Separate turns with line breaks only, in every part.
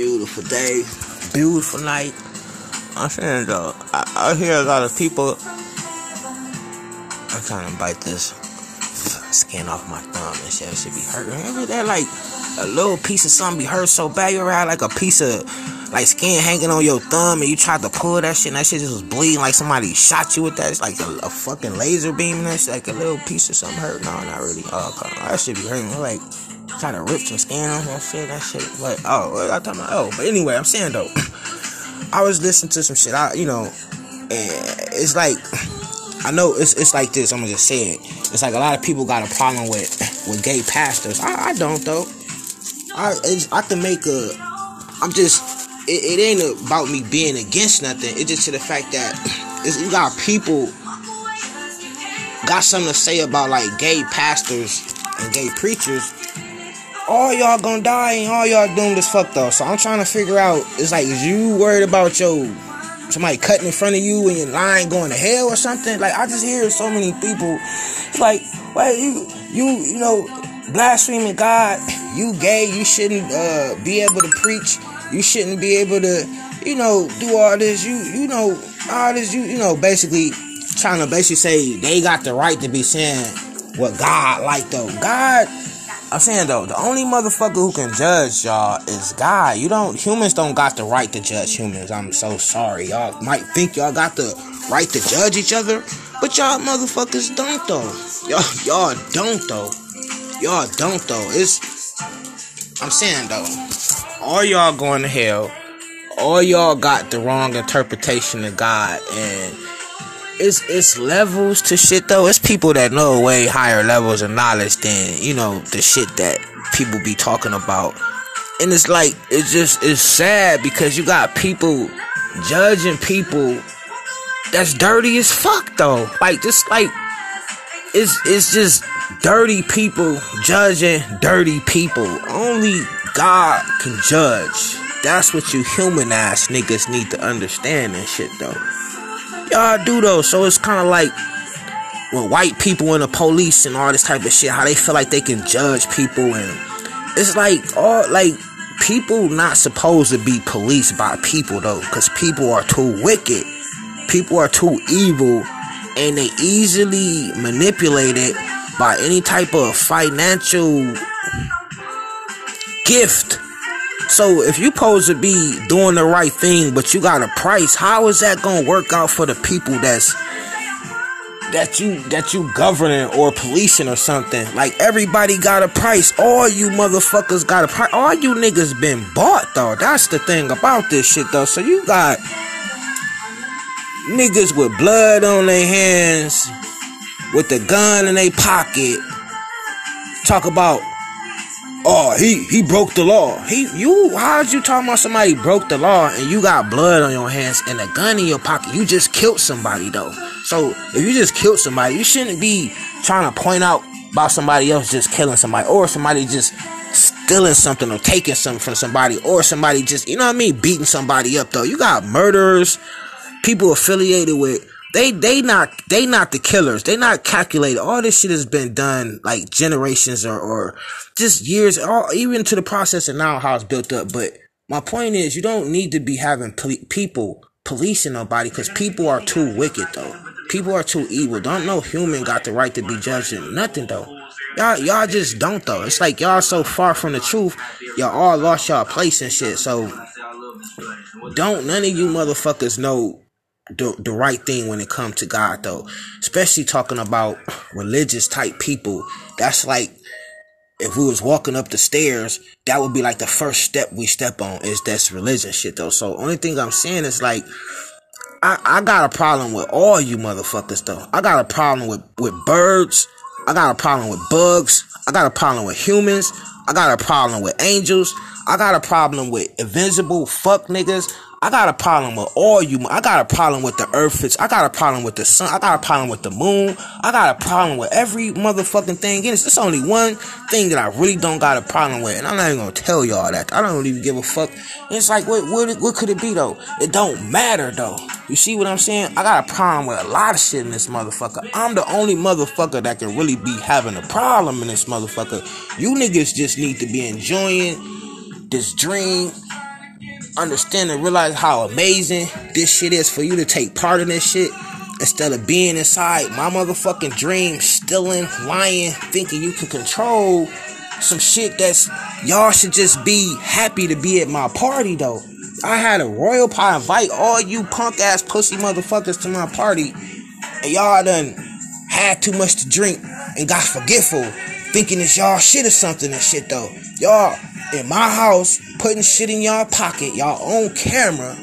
beautiful day, beautiful night. I'm saying though, I, I hear a lot of people. I'm trying to bite this skin off my thumb and shit. It should be hurting. That like a little piece of something be hurt so bad you had like a piece of like skin hanging on your thumb and you tried to pull that shit and that shit just was bleeding like somebody shot you with that. It's like a, a fucking laser beam and that shit, like a little piece of something hurt. No, not really. Oh, that should be hurting. Like trying to rip some skin off that shit. That shit. Like oh, I thought about? oh. But anyway, I'm saying though, I was listening to some shit. I you know, and it's like. I know it's it's like this. I'm gonna just say it. It's like a lot of people got a problem with with gay pastors. I, I don't though. I I can make a. I'm just. It, it ain't about me being against nothing. It's just to the fact that you got people got something to say about like gay pastors and gay preachers. All y'all gonna die and all y'all doomed as fuck though. So I'm trying to figure out. It's like is you worried about your somebody cutting in front of you and your line going to hell or something. Like I just hear so many people. It's like, well, you you you know, blaspheming God. You gay. You shouldn't uh, be able to preach. You shouldn't be able to, you know, do all this. You you know all this. You you know basically trying to basically say they got the right to be saying what God like though. God I'm saying though, the only motherfucker who can judge y'all is God. You don't humans don't got the right to judge humans. I'm so sorry. Y'all might think y'all got the right to judge each other, but y'all motherfuckers don't though. Y'all y'all don't though. Y'all don't though. It's I'm saying though, all y'all going to hell. All y'all got the wrong interpretation of God and it's it's levels to shit though. It's people that know way higher levels of knowledge than you know the shit that people be talking about. And it's like it's just it's sad because you got people judging people that's dirty as fuck though. Like just like it's it's just dirty people judging dirty people. Only God can judge. That's what you human ass niggas need to understand and shit though y'all do though. So it's kind of like when white people and the police and all this type of shit, how they feel like they can judge people, and it's like all like people not supposed to be policed by people though, because people are too wicked, people are too evil, and they easily manipulated by any type of financial gift so if you supposed to be doing the right thing, but you got a price, how is that gonna work out for the people that's that you that you governing or policing or something? Like everybody got a price. All you motherfuckers got a price. All you niggas been bought though. That's the thing about this shit though. So you got niggas with blood on their hands, with the gun in their pocket. Talk about oh, he he broke the law. He you how'd you talking about somebody broke the law and you got blood on your hands and a gun in your pocket? You just killed somebody though. So if you just killed somebody, you shouldn't be trying to point out about somebody else just killing somebody or somebody just stealing something or taking something from somebody or somebody just you know what I mean beating somebody up though. You got murderers, people affiliated with they they not they not the killers. They not calculated. All this shit has been done like generations or or just years, all even to the process and now how it's built up. But my point is, you don't need to be having people policing nobody because people are too wicked though. People are too evil. Don't no human got the right to be judging nothing though. Y'all, y'all just don't though. It's like y'all so far from the truth. Y'all all lost y'all place and shit. So don't none of you motherfuckers know the, the right thing when it comes to God though. Especially talking about religious type people. That's like if we was walking up the stairs, that would be like the first step we step on is that's religion shit though. So only thing I'm saying is like I, I got a problem with all you motherfuckers though. I got a problem with, with birds. I got a problem with bugs. I got a problem with humans. I got a problem with angels. I got a problem with invisible fuck niggas. I got a problem with all you. I got a problem with the earth. I got a problem with the sun. I got a problem with the moon. I got a problem with every motherfucking thing. And it's, it's only one thing that I really don't got a problem with. And I'm not even gonna tell y'all that. I don't even give a fuck. And it's like, what, what, what could it be though? It don't matter though. You see what I'm saying? I got a problem with a lot of shit in this motherfucker. I'm the only motherfucker that can really be having a problem in this motherfucker. You niggas just need to be enjoying this dream understand and realize how amazing this shit is for you to take part in this shit instead of being inside my motherfucking dream, stealing, lying, thinking you can control some shit that's y'all should just be happy to be at my party though. I had a royal pie invite all you punk ass pussy motherfuckers to my party, and y'all done had too much to drink and got forgetful, thinking it's y'all shit or something and shit though. Y'all in my house putting shit in y'all pocket, y'all on camera.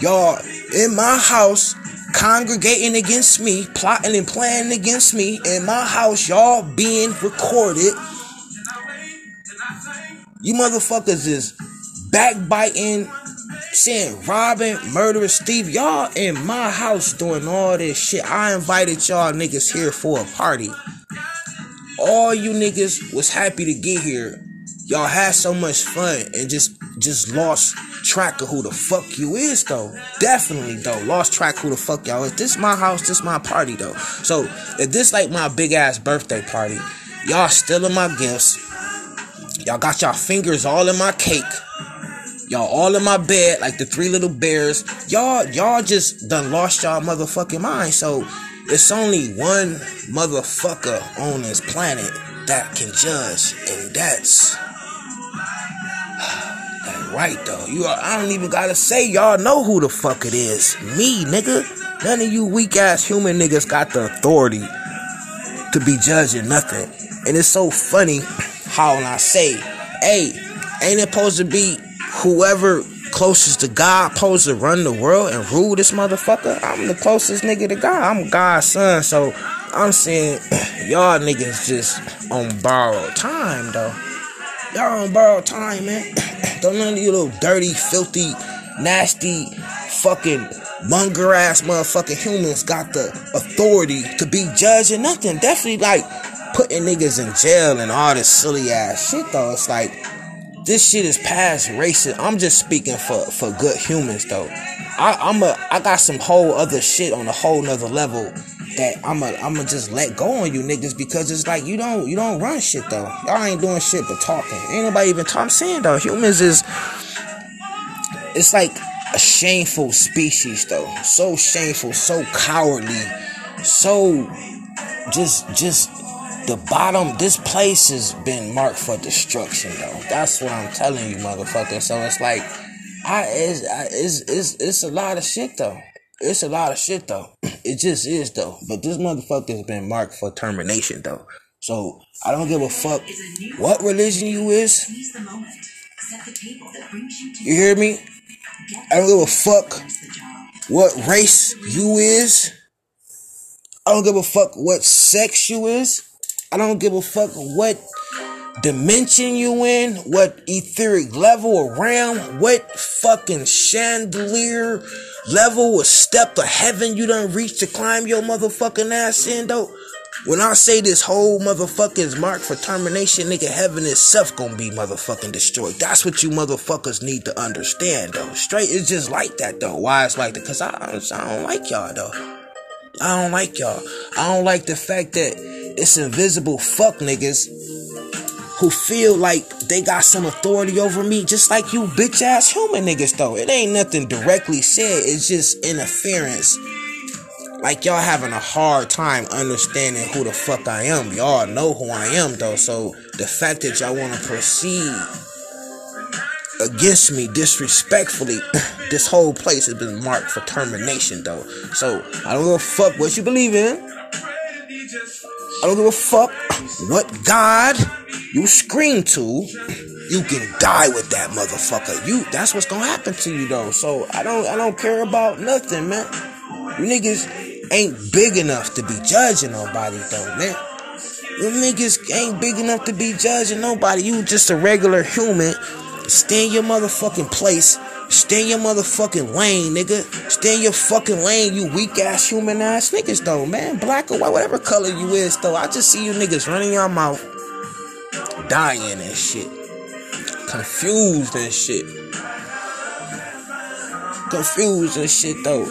Y'all in my house congregating against me, plotting and planning against me in my house, y'all being recorded. You motherfuckers is backbiting, saying robbing, murdering Steve. Y'all in my house doing all this shit. I invited y'all niggas here for a party. All you niggas was happy to get here. Y'all had so much fun and just just lost track of who the fuck you is though. Definitely though. Lost track who the fuck y'all is. This my house, this my party though. So if this like my big ass birthday party, y'all stealing my gifts. Y'all got y'all fingers all in my cake. Y'all all in my bed like the three little bears. Y'all, y'all just done lost y'all motherfucking mind. So it's only one motherfucker on this planet that can judge, and that's that right though. You are, I don't even gotta say y'all know who the fuck it is. Me, nigga. None of you weak ass human niggas got the authority to be judging nothing. And it's so funny how when I say, hey, ain't it supposed to be whoever closest to God supposed to run the world and rule this motherfucker? I'm the closest nigga to God. I'm God's son, so I'm saying y'all niggas just on borrowed time though. Y'all on borrowed time, man. Don't none of you little dirty, filthy, nasty, fucking monger ass motherfucking humans got the authority to be judged and nothing. Definitely like putting niggas in jail and all this silly ass shit though. It's like this shit is past racist. I'm just speaking for for good humans though. I, I'm a I got some whole other shit on a whole nother level that I'm a I'm gonna just let go on you niggas because it's like you don't you don't run shit though. Y'all ain't doing shit but talking. Ain't nobody even talking. I'm saying though, humans is it's like a shameful species though. So shameful, so cowardly, so just just the bottom this place has been marked for destruction though that's what i'm telling you motherfucker so it's like i it's, it's it's it's a lot of shit though it's a lot of shit though it just is though. But this motherfucker has been marked for termination though. So i don't give a fuck what religion you is. You hear me? I don't give a fuck what race you is. I don't give a fuck what sex you is. I don't give a fuck what dimension you in, what etheric level or realm, what fucking chandelier level or step of heaven you done reached to climb your motherfucking ass in though. When I say this whole motherfucker is marked for termination, nigga, heaven itself gonna be motherfucking destroyed. That's what you motherfuckers need to understand though. Straight, it's just like that though. Why it's like that? Cause I, I don't like y'all though. I don't like y'all. I don't like the fact that it's invisible fuck niggas who feel like they got some authority over me, just like you bitch ass human niggas though. It ain't nothing directly said, it's just interference. Like y'all having a hard time understanding who the fuck I am. Y'all know who I am though, so the fact that y'all wanna proceed against me disrespectfully, this whole place has been marked for termination though. So I don't give a fuck what you believe in. I don't give a fuck what God you scream to. You can die with that motherfucker. You that's what's gonna happen to you though. So I don't I don't care about nothing, man. You niggas ain't big enough to be judging nobody though, man. You niggas ain't big enough to be judging nobody. You just a regular human. Stay in your motherfucking place Stay in your motherfucking lane, nigga. Stay in your fucking lane, you weak ass human ass niggas, though, man. Black or white, whatever color you is, though. I just see you niggas running your mouth, dying and shit. Confused and shit. Confused and shit, though.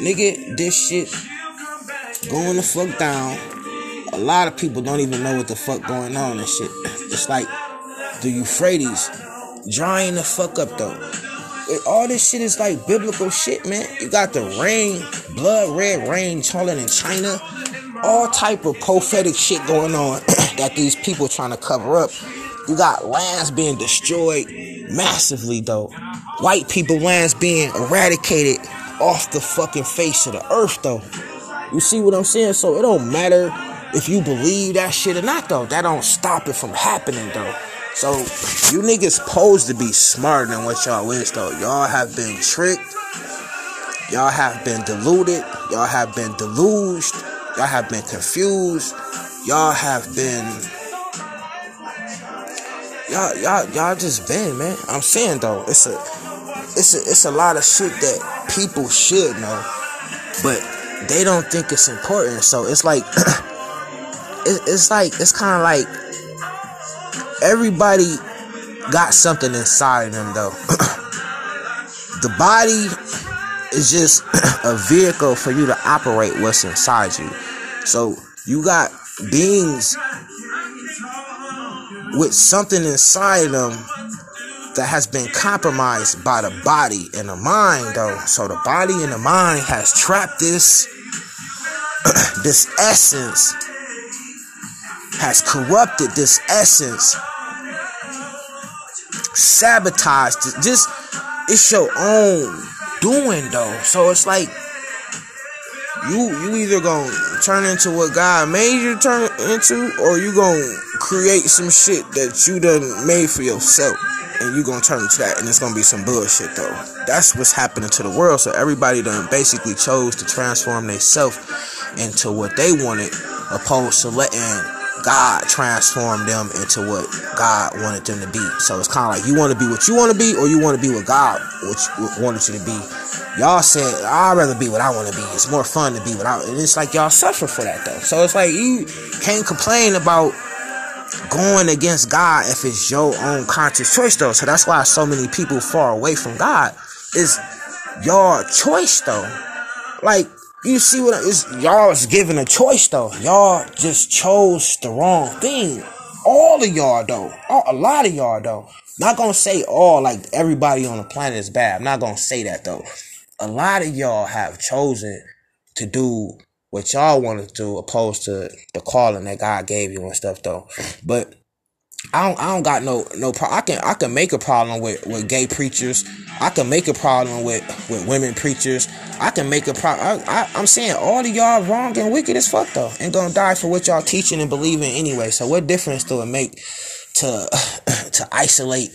Nigga, this shit going the fuck down. A lot of people don't even know what the fuck going on and shit. It's like the Euphrates drying the fuck up though. All this shit is like biblical shit, man. You got the rain, blood red rain falling in China. All type of prophetic shit going on that these people trying to cover up. You got lands being destroyed massively though. White people lands being eradicated off the fucking face of the earth though. You see what I'm saying? So it don't matter if you believe that shit or not though. That don't stop it from happening though. So you niggas supposed to be smarter than what y'all is though. Y'all have been tricked. Y'all have been deluded. Y'all have been deluged. Y'all have been confused. Y'all have been y'all y'all y'all just been man. I'm saying though, it's a it's a it's a lot of shit that people should know, but they don't think it's important. So it's like it, it's like it's kind of like everybody got something inside them though. the body is just a vehicle for you to operate what's inside you. So you got beings with something inside them that has been compromised by the body and the mind though. So the body and the mind has trapped this this essence has corrupted this essence sabotaged it. just it's your own doing though. So it's like you you either gonna turn into what God made you turn into or you gonna create some shit that you done made for yourself and you gonna turn into that and it's gonna be some bullshit though. That's what's happening to the world. So everybody done basically chose to transform themselves into what they wanted opposed to letting God transformed them into what God wanted them to be. So it's kind of like you want to be what you want to be, or you want to be what God wanted you to be. Y'all said I'd rather be what I want to be. It's more fun to be what I. And it's like y'all suffer for that though. So it's like you can't complain about going against God if it's your own conscious choice though. So that's why so many people far away from God. Is your choice though. Like you see what is y'all is given a choice though. Y'all just chose the wrong thing. All of y'all though. a lot of y'all though. Not gonna say all like everybody on the planet is bad. I'm not gonna say that though. A lot of y'all have chosen to do what y'all want to opposed to the calling that God gave you and stuff though. But I don't, I don't got no no pro- I can I can make a problem with, with gay preachers. I can make a problem with, with women preachers. I can make a problem. I, am saying all of y'all wrong and wicked as fuck though, and gonna die for what y'all teaching and believing anyway. So what difference do it make to to isolate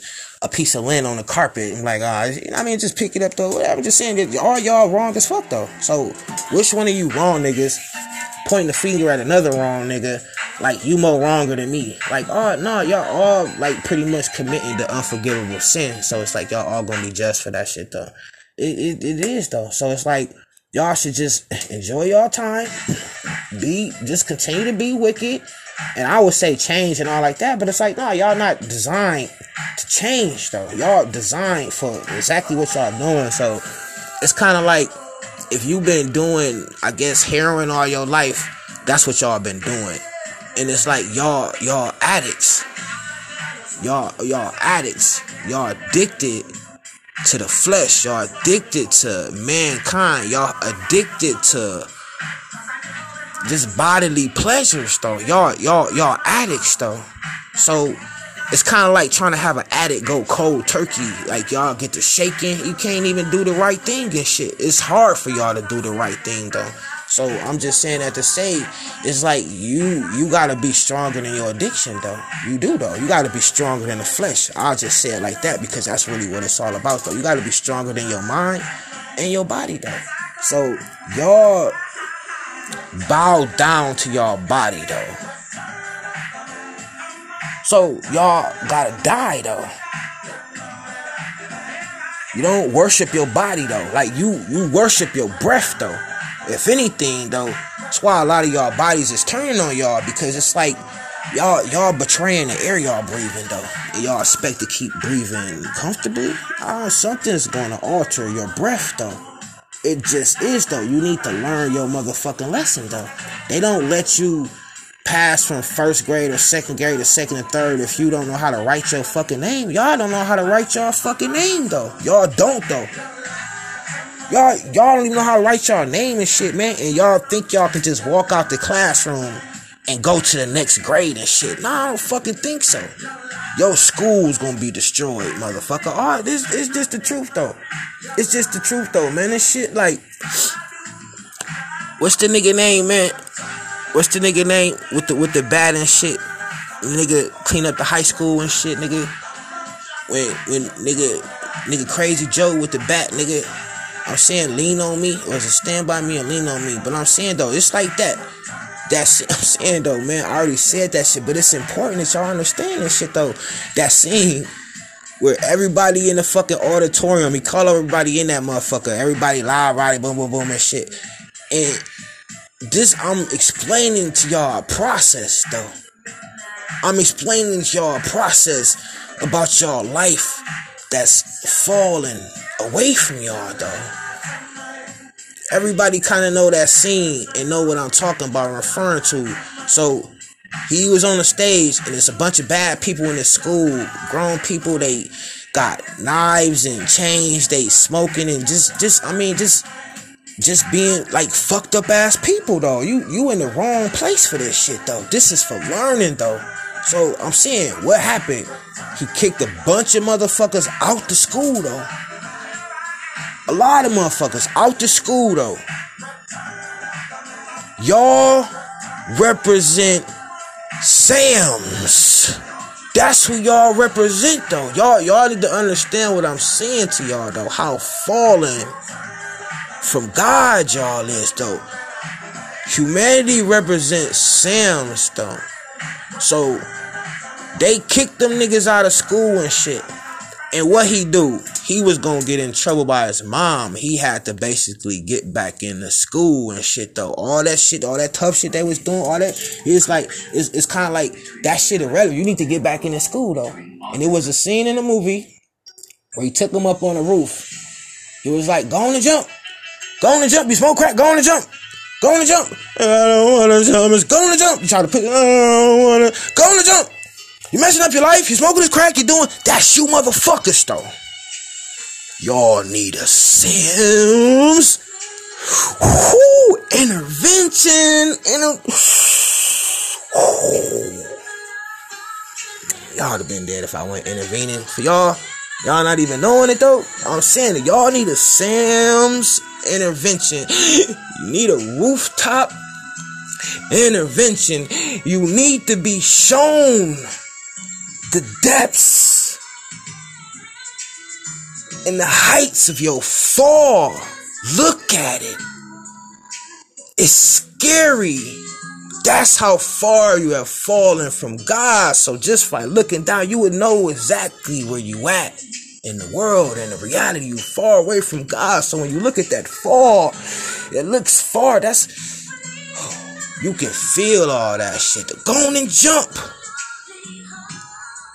a piece of lint on the carpet and like, ah, you know I mean, just pick it up though. Whatever. Just saying that all y'all wrong as fuck though. So which one of you wrong niggas pointing the finger at another wrong nigga? like you more wronger than me. Like, oh no, y'all all like pretty much committing the unforgivable sin. So it's like y'all all gonna be just for that shit though. It, it, it is though. So it's like y'all should just enjoy y'all time. Be just continue to be wicked. And I would say change and all like that, but it's like, no, y'all not designed to change though. Y'all designed for exactly what y'all doing. So it's kind of like if you've been doing, I guess, heroin all your life, that's what y'all been doing. And it's like y'all y'all addicts. Y'all y'all addicts. Y'all addicted to the flesh. Y'all addicted to mankind. Y'all addicted to just bodily pleasures though y'all y'all y'all addicts though so it's kind of like trying to have an addict go cold turkey like y'all get to shaking you can't even do the right thing and shit it's hard for y'all to do the right thing though so I'm just saying that to say it's like you you gotta be stronger than your addiction though. You do though. You gotta be stronger than the flesh. I'll just say it like that because that's really what it's all about though. You gotta be stronger than your mind and your body though. So y'all bow down to your body though. So y'all gotta die though. You don't worship your body though. Like you you worship your breath though. If anything, though, that's why a lot of y'all bodies is turning on y'all because it's like y'all y'all betraying the air y'all breathing though. And y'all expect to keep breathing comfortably. Ah, something's gonna alter your breath though. It just is though. You need to learn your motherfucking lesson though. They don't let you pass from first grade or second grade to second and third if you don't know how to write your fucking name. Y'all don't know how to write your fucking name though. Y'all don't though. Y'all y'all don't even know how to write y'all name and shit, man. And y'all think y'all can just walk out the classroom and go to the next grade and shit. Nah, I don't fucking think so. Your school's gonna be destroyed, motherfucker. All right, this is just the truth though. It's just the truth though, man. This shit like What's the nigga name, man? What's the nigga name with the with the bad and shit? Nigga clean up the high school and shit, nigga. When when nigga nigga crazy Joe with the bat, nigga. I'm saying lean on me, or is it stand by me and lean on me? But I'm saying though, it's like that. That's I'm saying though, man. I already said that shit, but it's important that y'all understand this shit though. That scene where everybody in the fucking auditorium, he call everybody in that motherfucker, everybody live, right, boom, boom, boom, and shit. And this I'm explaining to y'all a process though. I'm explaining to y'all a process about y'all life that's falling away from y'all though. Everybody kind of know that scene and know what I'm talking about, referring to. So he was on the stage and it's a bunch of bad people in the school, grown people. They got knives and chains. They smoking and just, just I mean, just just being like fucked up ass people though. You you in the wrong place for this shit though. This is for learning though. So I'm saying what happened? He kicked a bunch of motherfuckers out the school though. A lot of motherfuckers out the school though. Y'all represent Sams. That's who y'all represent though. Y'all y'all need to understand what I'm saying to y'all though. How fallen from God, y'all is though. Humanity represents Sams though. So they kicked them niggas out of school and shit. And what he do? He was gonna get in trouble by his mom. He had to basically get back into school and shit though. All that shit, all that tough shit they was doing, all that. It's like it's, it's kind of like that shit irrelevant. You need to get back into school though. And it was a scene in the movie where he took him up on the roof. He was like, "Go on and jump." Go on and jump. You smoke crack. Go on and jump. Go on and jump. I don't wanna jump. It's go on and jump. You try to put. I don't wanna. Go on and jump. You messing up your life. You smoking this crack. You doing. That's you motherfuckers though. Y'all need a Sims. Whoo, intervention. Inter- Y'all would have been dead if I went intervening for y'all. Y'all not even knowing it though. I'm saying y'all need a Sams intervention. You need a rooftop intervention. You need to be shown the depths and the heights of your fall. Look at it. It's scary. That's how far you have fallen from God. So just by looking down, you would know exactly where you at in the world and the reality. You far away from God. So when you look at that fall, it looks far. That's you can feel all that shit. Go on and jump.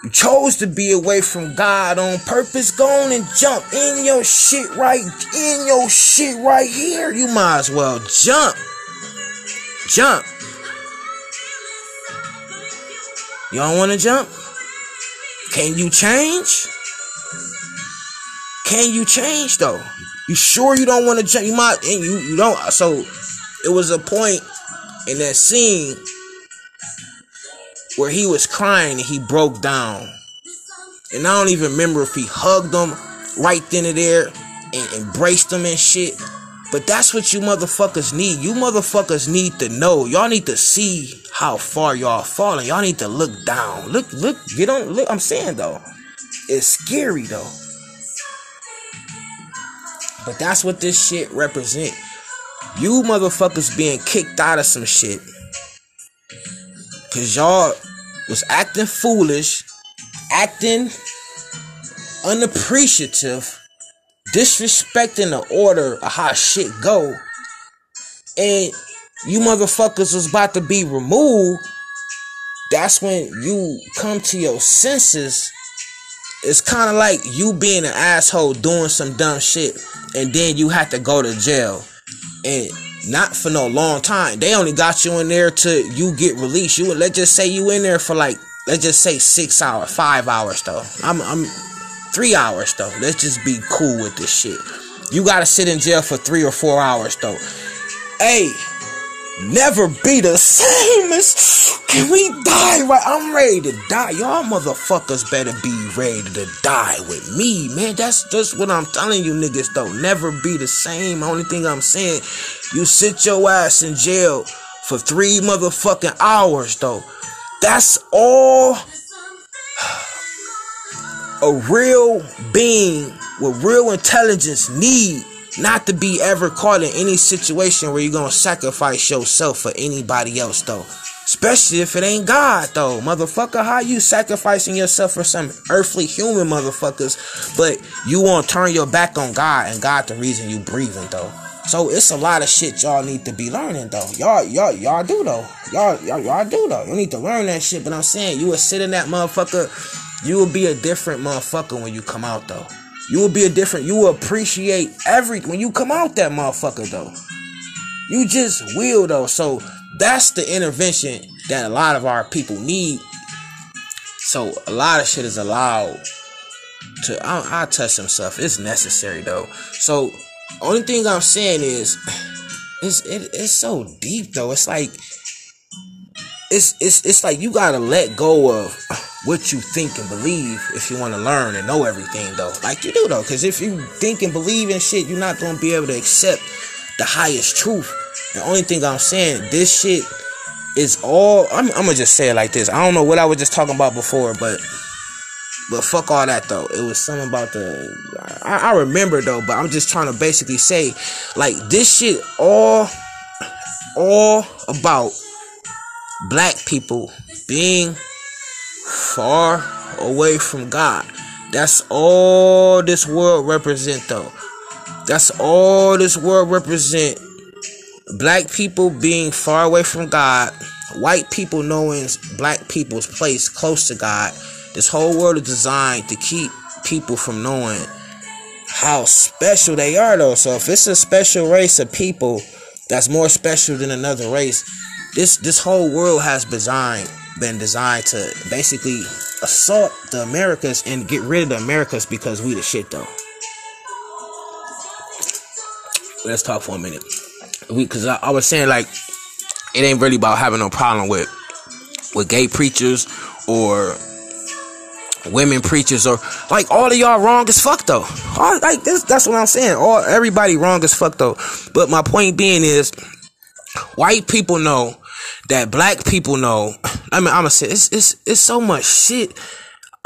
You chose to be away from God on purpose. Go on and jump in your shit right in your shit right here. You might as well jump. Jump. You don't want to jump? Can you change? Can you change though? You sure you don't want to jump? You might, and you you don't. So it was a point in that scene where he was crying and he broke down. And I don't even remember if he hugged him right then and there and embraced him and shit. But that's what you motherfuckers need. You motherfuckers need to know. Y'all need to see how far y'all falling. Y'all need to look down. Look, look, get on. Look, I'm saying though, it's scary though. But that's what this shit represent. You motherfuckers being kicked out of some shit. Cause y'all was acting foolish, acting unappreciative, disrespecting the order of how shit go. And you motherfuckers was about to be removed. That's when you come to your senses. It's kind of like you being an asshole doing some dumb shit and then you have to go to jail. And not for no long time. They only got you in there to you get released. You let's just say you in there for like let's just say six hours, five hours though. I'm I'm three hours though. Let's just be cool with this shit. You gotta sit in jail for three or four hours though. Hey, never be the same as can we die? Right i'm ready to die. Y'all motherfuckers better be ready to die with me man. That's just what i'm telling you niggas though. Never be the same. Only thing i'm saying you sit your ass in jail for three motherfucking hours though. That's all a real being with real intelligence need not to be ever caught in any situation where you're gonna sacrifice yourself for anybody else though. Especially if it ain't God though. Motherfucker, how you sacrificing yourself for some earthly human motherfuckers, but you won't turn your back on God and God the reason you breathing though. So it's a lot of shit y'all need to be learning though. Y'all, y'all, y'all do though. Y'all, y'all, y'all do though. You need to learn that shit. But I'm saying you will sit in that motherfucker. You will be a different motherfucker when you come out though. You will be a different. You will appreciate every when you come out that motherfucker though. You just will though. So that's the intervention that a lot of our people need. So a lot of shit is allowed to. I'll, I'll touch some stuff. It's necessary though. So only thing I'm saying is, it's it, it's so deep though. It's like it's it's it's like you gotta let go of what you think and believe if you want to learn and know everything though. Like you do though because if you think and believe in shit you're not gonna be able to accept the highest truth. The only thing i'm saying this shit is all I'm, I'm gonna just say it like this. I don't know what i was just talking about before but but fuck all that though. It was something about the I, I remember though but i'm just trying to basically say like this shit all all about black people being far away from God. That's all this world represent though. That's all this world represent. Black people being far away from God, white people knowing black people's place close to God. This whole world is designed to keep people from knowing how special they are though. So if it's a special race of people that's more special than another race, this this whole world has designed been designed to basically assault the Americas and get rid of the Americas because we the shit though. Let's talk for a minute. We because I, I was saying like it ain't really about having no problem with with gay preachers or women preachers or like all of y'all wrong as fuck though. All, like this, that's what I'm saying. All everybody wrong as fuck though. But my point being is, white people know that black people know. I mean, I'm gonna say it's it's it's so much shit.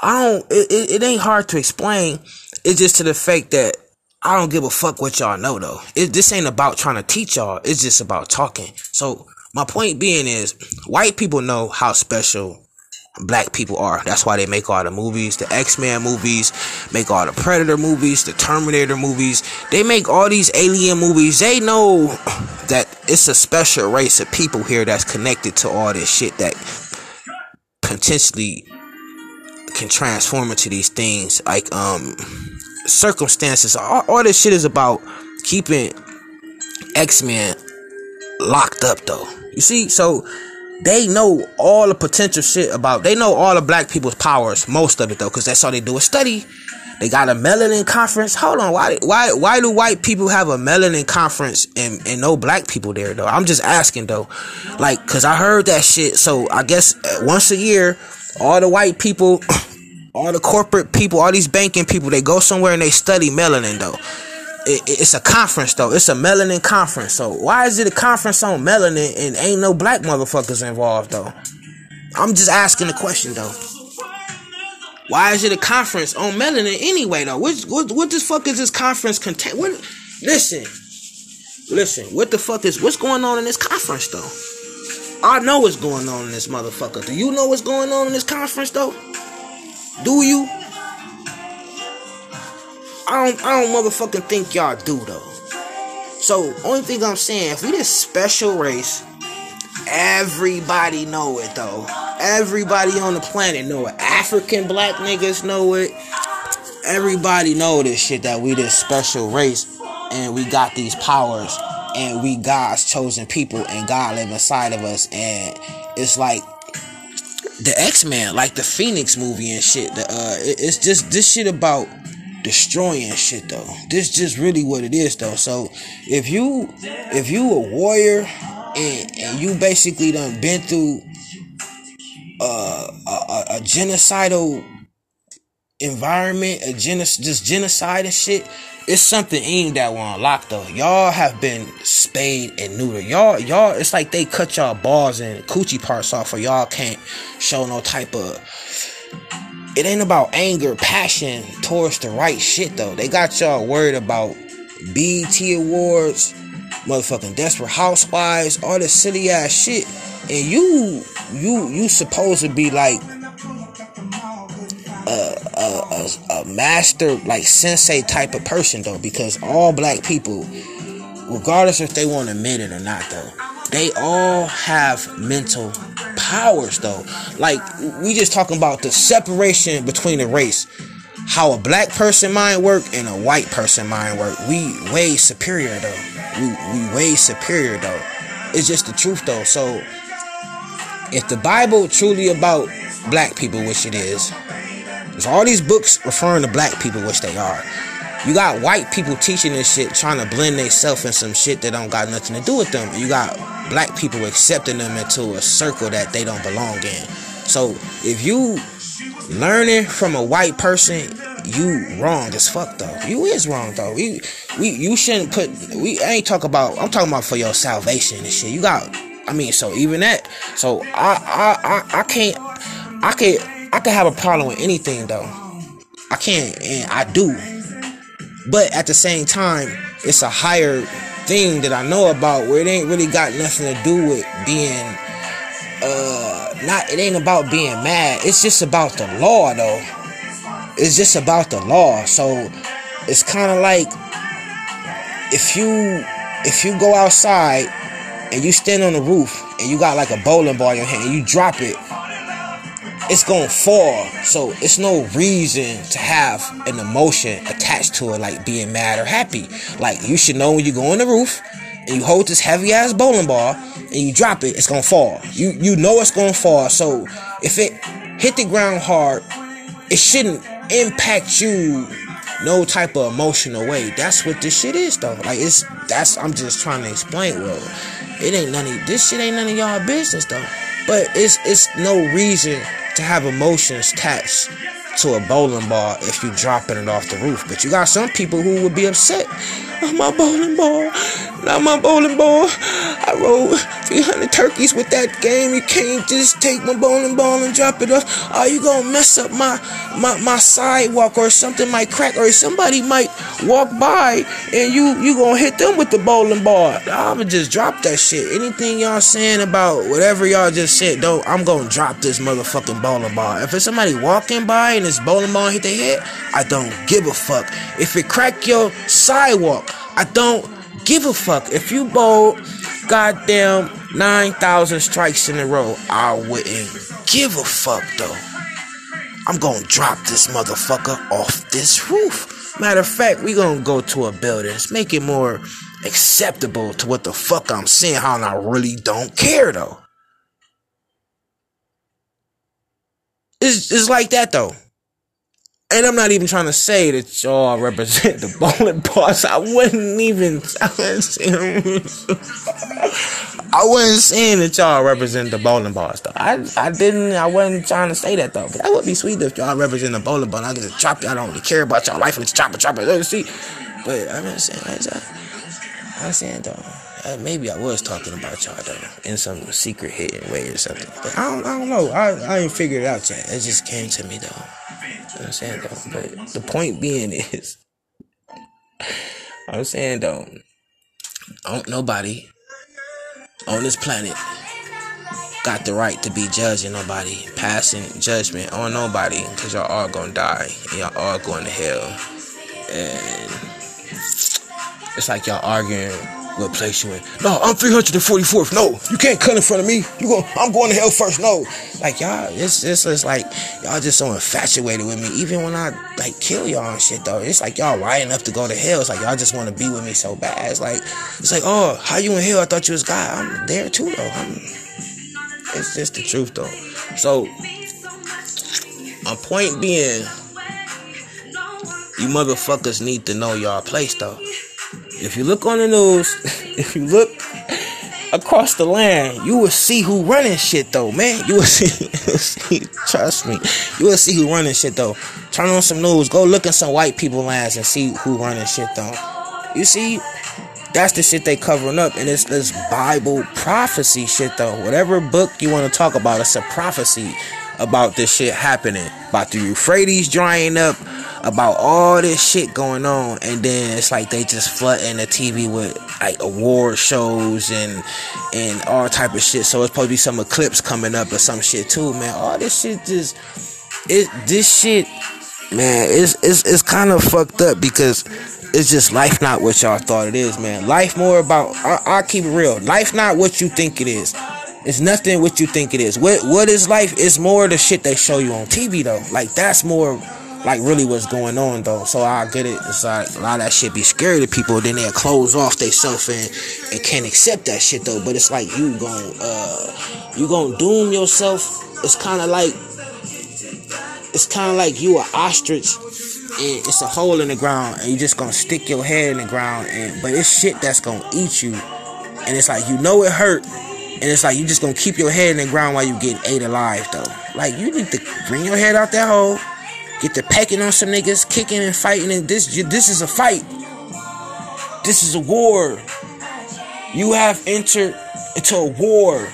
I don't. It, it, it ain't hard to explain. It's just to the fact that I don't give a fuck what y'all know though. It, this ain't about trying to teach y'all. It's just about talking. So my point being is, white people know how special black people are. That's why they make all the movies, the X-Men movies, make all the Predator movies, the Terminator movies. They make all these alien movies. They know that it's a special race of people here that's connected to all this shit that potentially can transform into these things like um circumstances. All, all this shit is about keeping X-Men locked up though. You see, so they know all the potential shit about. They know all the black people's powers, most of it though, because that's all they do is study. They got a melanin conference. Hold on, why why why do white people have a melanin conference and, and no black people there though? I'm just asking though, like, cause I heard that shit. So I guess uh, once a year, all the white people, all the corporate people, all these banking people, they go somewhere and they study melanin though it, it's a conference though. It's a melanin conference. So why is it a conference on melanin and ain't no black motherfuckers involved though? I'm just asking the question though. Why is it a conference on melanin anyway though? What what what the fuck is this conference contain? What? Listen, listen. What the fuck is what's going on in this conference though? I know what's going on in this motherfucker. Do you know what's going on in this conference though? Do you? I don't, I don't motherfucking think y'all do though. So, only thing I'm saying, if we this special race, everybody know it though. Everybody on the planet know it. African black niggas know it. Everybody know this shit that we this special race and we got these powers and we God's chosen people, and God live inside of us, and it's like the X Men, like the Phoenix movie and shit. The, uh, it's just this shit about destroying shit though. This just really what it is though. So if you if you a warrior and and you basically done been through uh, a, a, a genocidal environment, a genos just genocide and shit, it's something aimed at one lock though. Y'all have been spayed and neutered. Y'all, y'all, it's like they cut y'all balls and coochie parts off, or y'all can't show no type of. It ain't about anger, passion towards the right shit though. They got y'all worried about BET awards, motherfucking desperate housewives, all this silly ass shit, and you, you, you supposed to be like uh, a, a, a, master, like sensei type of person, though, because all black people, regardless if they want to admit it or not, though, they all have mental powers, though. Like, we just talking about the separation between the race. How a black person mind work and a white person mind work. We way superior, though. We, we way superior, though. It's just the truth, though. So, if the Bible truly about black people, which it is, there's all these books referring to black people, which they are. You got white people teaching this shit, trying to blend themselves in some shit that don't got nothing to do with them. You got black people accepting them into a circle that they don't belong in. So if you learning from a white person, you wrong as fuck though. You is wrong though. We we you shouldn't put we I ain't talk about I'm talking about for your salvation and shit. You got I mean so even that so I I I, I can't I can't I can have a problem with anything though. I can't, and I do. But at the same time, it's a higher thing that I know about where it ain't really got nothing to do with being uh not it ain't about being mad. It's just about the law though. It's just about the law. So it's kind of like if you if you go outside and you stand on the roof and you got like a bowling ball in your hand and you drop it it's gonna fall. So it's no reason to have an emotion attached to it, like being mad or happy. Like you should know when you go on the roof and you hold this heavy ass bowling ball and you drop it, it's gonna fall. You you know it's gonna fall. So if it hit the ground hard, it shouldn't impact you no type of emotional way. That's what this shit is though. Like it's that's I'm just trying to explain. Well, it ain't none of this shit ain't none of y'all business though. But it's it's no reason to have emotions attached to a bowling ball if you're dropping it off the roof. But you got some people who would be upset. Oh, my bowling ball, not my bowling ball. I rolled 300 turkeys with that game. You can't just take my bowling ball and drop it off. Are you gonna mess up my my my sidewalk or something might crack or somebody might walk by and you you gonna hit them with the bowling ball? I'ma just drop that shit. Anything y'all saying about whatever y'all just said, though, I'm gonna drop this motherfucking bowling ball. If it's somebody walking by and this bowling ball hit their head, I don't give a fuck. If it crack your sidewalk, I don't give a fuck. If you bowl goddamn 9,000 strikes in a row, I wouldn't give a fuck though. I'm gonna drop this motherfucker off this roof. Matter of fact, we gonna go to a building. Let's make it more acceptable to what the fuck I'm saying, how I really don't care though. It's, it's like that though. And I'm not even trying to say that y'all represent the bowling boss. I wouldn't even. I wasn't saying that y'all represent the bowling boss though. I I didn't. I wasn't trying to say that though. But that would be sweet if y'all represent the bowling ball. I just chop. I don't really care about y'all life. Let's chop it, chop it. Let's see. But I'm not saying. I'm saying though. Uh, maybe I was talking about y'all though in some secret hidden way or something. But I don't, I don't know. I, I ain't figured it out yet. It just came to me though. You know I'm saying though. But the point being is, I'm saying though, don't nobody on this planet got the right to be judging nobody, passing judgment on nobody, because y'all all gonna die and y'all all going to hell. And it's like y'all arguing What place you in? No, I'm 344th. No, you can't cut in front of me. You go. I'm going to hell first. No, like y'all, it's it's, it's like y'all just so infatuated with me. Even when I like kill y'all and shit though, it's like y'all lying up to go to hell. It's like y'all just want to be with me so bad. It's like it's like oh, how you in hell? I thought you was God. I'm there too though. I'm, it's just the truth though. So my point being, you motherfuckers need to know y'all place though. If you look on the news, if you look across the land, you will see who running shit though, man. You will see, you will see trust me, you will see who running shit though. Turn on some news, go look in some white people lands and see who running shit though. You see, that's the shit they covering up, and it's this Bible prophecy shit though. Whatever book you want to talk about, it's a prophecy about this shit happening, about the Euphrates drying up, about all this shit going on, and then it's like they just flooding the TV with like award shows and and all type of shit. So it's supposed to be some eclipse coming up or some shit too, man. All this shit just it this shit, man. It's it's it's kind of fucked up because it's just life not what y'all thought it is, man. Life more about I, I keep it real. Life not what you think it is. It's nothing what you think it is. What what is life? It's more the shit they show you on TV though. Like that's more like really what's going on though. So I get it. It's like a lot of that shit be scary to people. Then they'll close off they self and and can't accept that shit though. But it's like you gon' uh you gonna doom yourself. It's kind of like it's kind of like you a ostrich and it's a hole in the ground and you just gonna stick your head in the ground and but it's shit that's gonna eat you and it's like you know it hurt and it's like you just gonna keep your head in the ground while you getting ate alive though like you need to bring your head out that hole Get the pecking on some niggas, kicking and fighting, and this this is a fight. This is a war. You have entered into a war.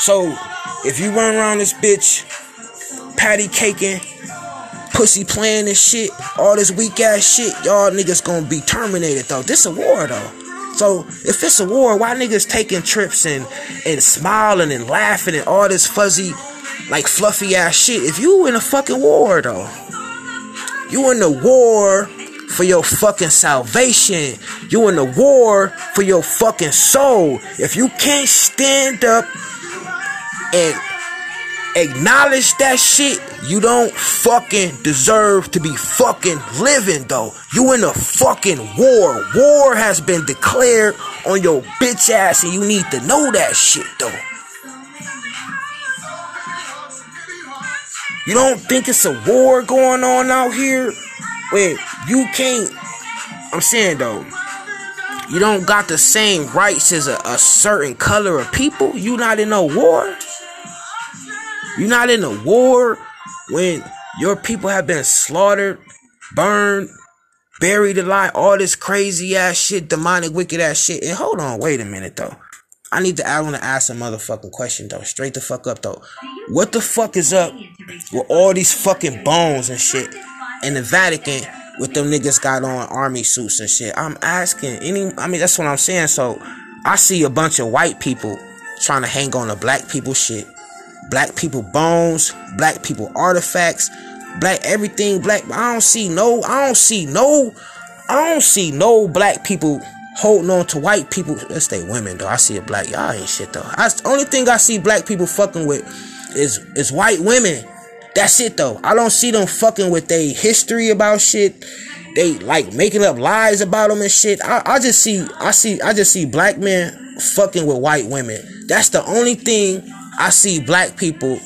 So if you run around this bitch, patty caking, pussy playing this shit, all this weak ass shit, y'all niggas gonna be terminated though. This a war though. So if it's a war, why niggas taking trips and and smiling and laughing and all this fuzzy like fluffy ass shit. If you in a fucking war though, you in the war for your fucking salvation. You in the war for your fucking soul. If you can't stand up and acknowledge that shit, you don't fucking deserve to be fucking living though. You in a fucking war. War has been declared on your bitch ass and you need to know that shit though. You don't think it's a war going on out here? Wait, you can't. I'm saying though, you don't got the same rights as a, a certain color of people. You not in a war. You not in a war when your people have been slaughtered, burned, buried alive, all this crazy ass shit, demonic, wicked ass shit. And hold on, wait a minute though. I need to. I want to ask a motherfucking question though. Straight the fuck up though. What the fuck is up with all these fucking bones and shit in the Vatican with them niggas got on army suits and shit? I'm asking any. I mean, that's what I'm saying. So I see a bunch of white people trying to hang on to black people shit, black people bones, black people artifacts, black everything black. I don't see no. I don't see no. I don't see no black people holding on to white people. Let's say women though. I see a black y'all ain't shit though. I only thing I see black people fucking with is is white women. That's it though. I don't see them fucking with their history about shit. They like making up lies about them and shit. I, I just see I see I just see black men fucking with white women. That's the only thing I see black people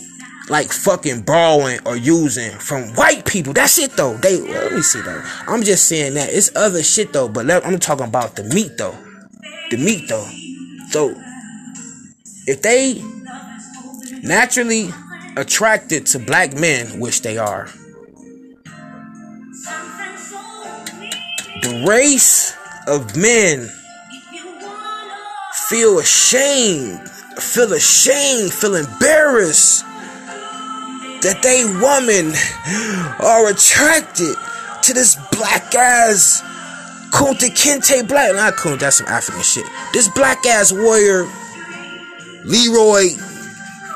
like fucking borrowing or using from white people. That's it though. They well, let me see though. I'm just saying that it's other shit though, but let, I'm talking about the meat though. The meat though. So if they naturally attracted to black men, which they are, the race of men feel ashamed, feel ashamed, feel embarrassed that they women are attracted to this black ass Kunta Kinte black not Kunta, that's some African shit. This black ass warrior Leroy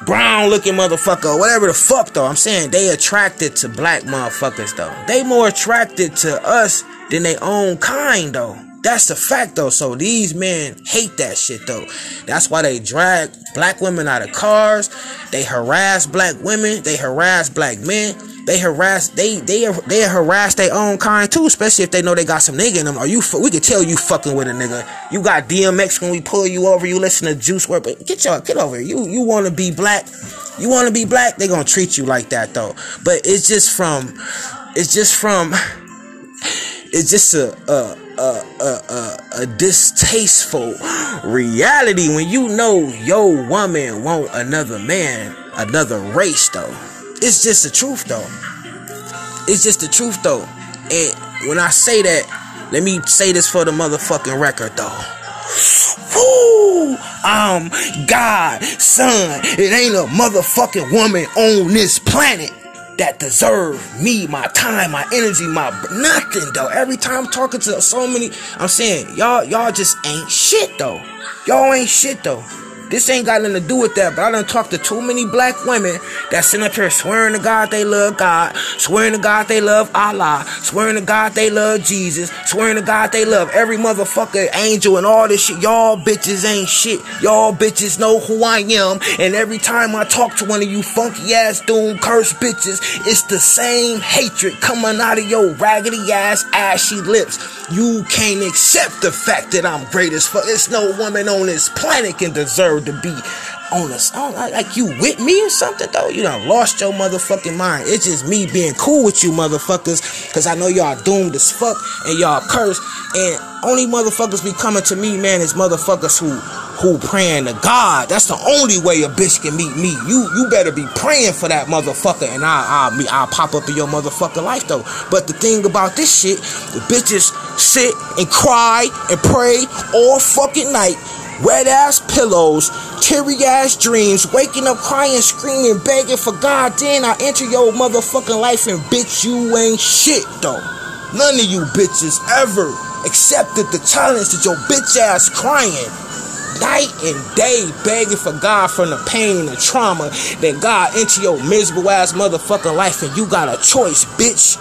brown looking motherfucker, whatever the fuck though. I'm saying they attracted to black motherfuckers though. They more attracted to us than they own kind though. That's the fact though. So these men hate that shit though. That's why they drag black women out of cars. They harass black women. They harass black men. They harass they they they harass their own kind too, especially if they know they got some nigga in them. Are you we could tell you fucking with a nigga. You got DMX when we pull you over. You listen to Juice WRLD, but get your get over here. You you want to be black. You want to be black. They gonna treat you like that though. But it's just from it's just from it's just a a a, a, a, a distasteful reality when you know your woman want another man, another race though. It's just the truth though. It's just the truth though. And when I say that, let me say this for the motherfucking record though. Woo! I'm God, son. It ain't a motherfucking woman on this planet that deserve me, my time, my energy, my nothing though. Every time I'm talking to so many, I'm saying y'all, y'all just ain't shit though. Y'all ain't shit though. This ain't got nothing to do with that, but I done talked to too many black women that sit up here swearing to God they love God, swearing to God they love Allah, swearing to God they love Jesus, swearing to God they love every motherfucker angel and all this shit. Y'all bitches ain't shit. Y'all bitches know who I am. And every time I talk to one of you funky ass doom curse bitches, it's the same hatred coming out of your raggedy ass ashy lips. You can't accept the fact that I'm great as fuck. There's no woman on this planet can deserve to be on a song. Like you with me or something though. You done lost your motherfucking mind. It's just me being cool with you motherfuckers. Cause I know y'all doomed as fuck and y'all cursed. And only motherfuckers be coming to me, man, is motherfuckers who who praying to God. That's the only way a bitch can meet me. You you better be praying for that motherfucker, and I I me I'll pop up in your motherfucking life though. But the thing about this shit, the bitches sit and cry and pray all fucking night wet ass pillows, teary ass dreams, waking up crying, screaming, begging for God. Then I enter your motherfucking life and bitch, you ain't shit though. None of you bitches ever accepted the challenge that your bitch ass crying night and day begging for God from the pain and the trauma that God into your miserable ass motherfucking life and you got a choice, bitch.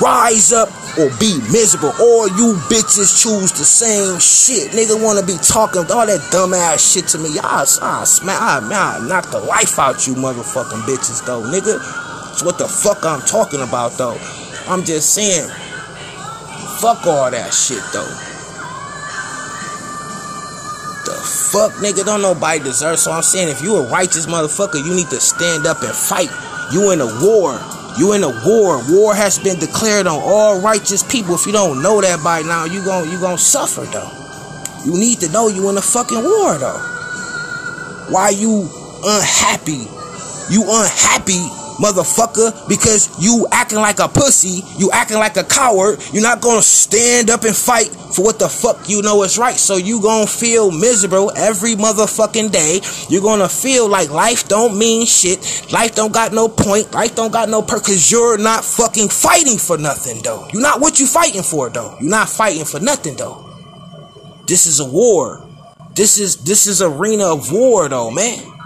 Rise up or be miserable. All you bitches choose the same shit. Nigga wanna be talking all that dumbass shit to me. Y'all, I smack, I, I knock the life out you motherfucking bitches though, nigga. That's what the fuck I'm talking about though. I'm just saying, fuck all that shit though. The fuck, nigga, don't nobody deserve. So I'm saying, if you a righteous motherfucker, you need to stand up and fight. You in a war. You in a war. War has been declared on all righteous people. If you don't know that by now, you gon' you gon' suffer though. You need to know you in a fucking war though. Why you unhappy? You unhappy motherfucker, because you acting like a pussy, you acting like a coward, you're not gonna stand up and fight for what the fuck you know is right. So you gonna feel miserable every motherfucking day. You're gonna feel like life don't mean shit. Life don't got no point. Life don't got no purpose. Cause you're not fucking fighting for nothing though. You're not what you fighting for though. You're not fighting for nothing though. This is a war. This is this is arena of war though, man.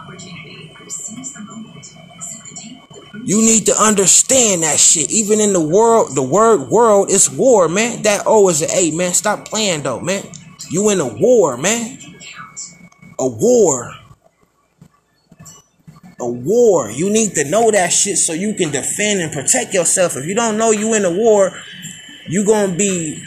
You need to understand that shit. Even in the world, the word world is war, man. That O is an A, man. Stop playing though, man. You in a war, man. A war. A war. You need to know that shit so you can defend and protect yourself. If you don't know you in a war, you gonna be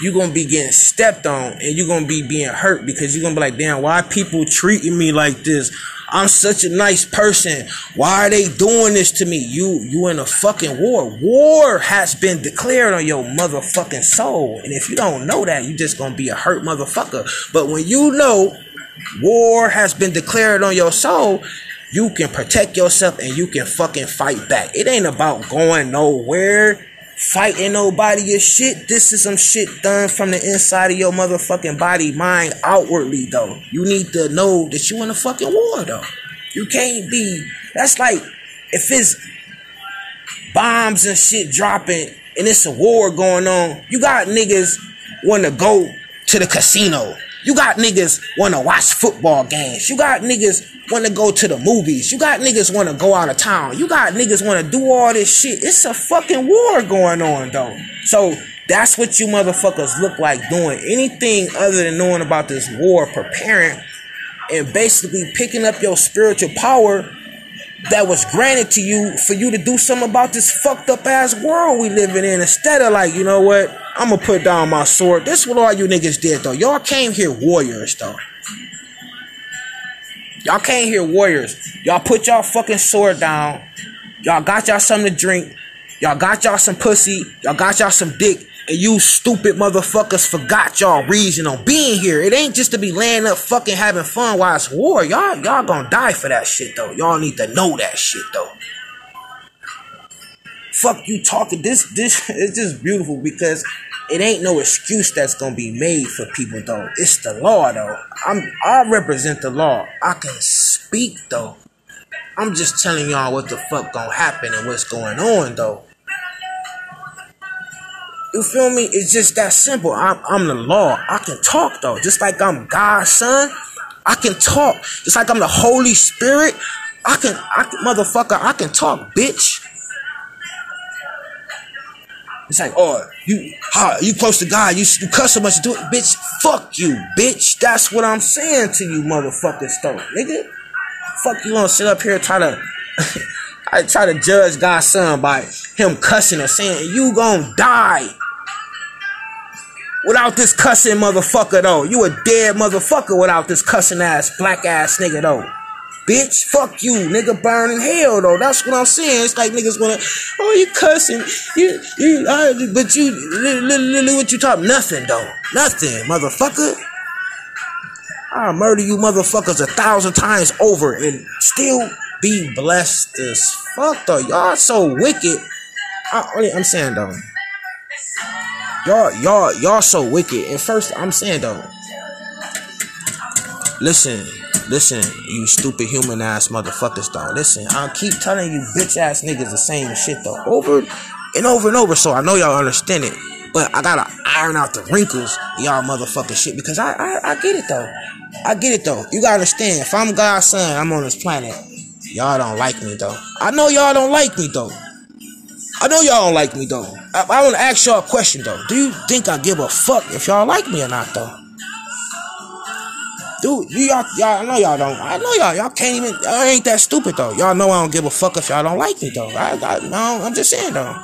you're gonna be getting stepped on and you're gonna be being hurt because you're gonna be like, damn, why people treating me like this? I'm such a nice person. Why are they doing this to me? You you in a fucking war. War has been declared on your motherfucking soul. And if you don't know that, you just gonna be a hurt motherfucker. But when you know war has been declared on your soul, you can protect yourself and you can fucking fight back. It ain't about going nowhere fighting nobody is shit. This is some shit done from the inside of your motherfucking body, mind, outwardly though. You need to know that you in a fucking war though. You can't be. That's like if it's bombs and shit dropping and it's a war going on. You got niggas want to go to the casino. You got niggas want to watch football games. You got niggas want to go to the movies. You got niggas want to go out of town. You got niggas want to do all this shit. It's a fucking war going on though. So That's what you motherfuckers look like doing. Anything other than knowing about this war, preparing, and basically picking up your spiritual power that was granted to you for you to do something about this fucked up ass world we living in. Instead of like, you know what? I'm gonna put down my sword. This is what all you niggas did though. Y'all came here warriors though. Y'all came here warriors. Y'all put y'all fucking sword down. Y'all got y'all something to drink. Y'all got y'all some pussy. Y'all got y'all some dick and you stupid motherfuckers forgot y'all reason on being here. It ain't just to be laying up fucking having fun while it's war. Y'all y'all gonna die for that shit though. Y'all need to know that shit though. Fuck you talking this this it's just beautiful because it ain't no excuse that's gonna be made for people though. It's the law though. I'm I represent the law. I can speak though. I'm just telling y'all what the fuck gonna happen and what's going on though. You feel me? It's just that simple. I'm, I'm the law. I can talk though. Just like I'm God's son, I can talk. Just like I'm the Holy Spirit, I can, I can, motherfucker, I can talk, bitch. It's like, oh, you, how, you close to God, you, you cuss so much, do it, bitch. Fuck you, bitch. That's what I'm saying to you, motherfuckers, though, nigga. Fuck you gonna sit up here try to, I try to judge God's son by him cussing or saying you gonna die. Without this cussing motherfucker though. You a dead motherfucker without this cussing ass black ass nigga though. Bitch, fuck you, nigga burn in hell though. That's what I'm saying. It's like niggas wanna, oh you cussing, you, you, but you, literally what you talk, nothing though, nothing, motherfucker. I'll murder you motherfuckers a thousand times over and still be blessed as fuck though. Y'all so wicked. I, I'm saying though. Y'all, y'all, y'all so wicked. And first, I'm saying though, listen, listen, you stupid human ass motherfuckers though. Listen, I'll keep telling you bitch ass niggas the same shit though, over and over and over. So I know y'all understand it, but I gotta iron out the wrinkles, y'all motherfucking shit because I, I, I get it though. I get it though. You gotta understand. If I'm God's son, I'm on this planet. Y'all don't like me though. I know y'all don't like me though. I know y'all don't like me though. I, I want to ask y'all a question though. Do you think I give a fuck if y'all like me or not though? Dude, you y'all, y'all, I know y'all don't. I know y'all, y'all can't even. Y'all ain't that stupid though. Y'all know I don't give a fuck if y'all don't like me though. I, I, no, I'm just saying though.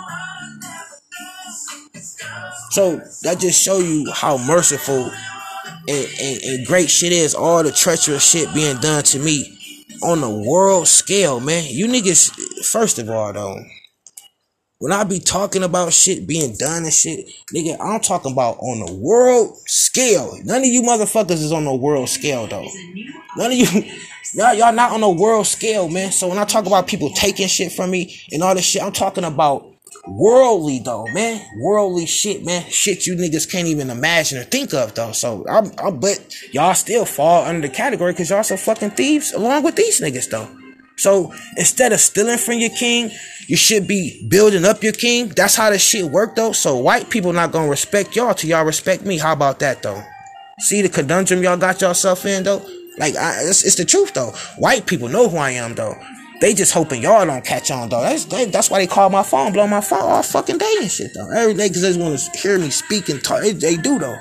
So that just show you how merciful and, and, and great shit is. All the treacherous shit being done to me on the world scale, man. You niggas, first of all though. When I be talking about shit being done and shit, nigga, I'm talking about on the world scale. None of you motherfuckers is on the world scale though. None of you, y'all, y'all not on the world scale, man. So when I talk about people taking shit from me and all this shit, I'm talking about worldly though, man. Worldly shit, man. Shit you niggas can't even imagine or think of though. So I, I bet y'all still fall under the category because y'all some fucking thieves along with these niggas though. So instead of stealing from your king, you should be building up your king. That's how this shit work though. So white people not gonna respect y'all till y'all respect me. How about that though? See the conundrum y'all got yourself in though. Like I, it's, it's the truth though. White people know who I am though. They just hoping y'all don't catch on though. That's they, that's why they call my phone, blow my phone all fucking day and shit though. Every day because they just want to hear me speak and talk. They, they do though.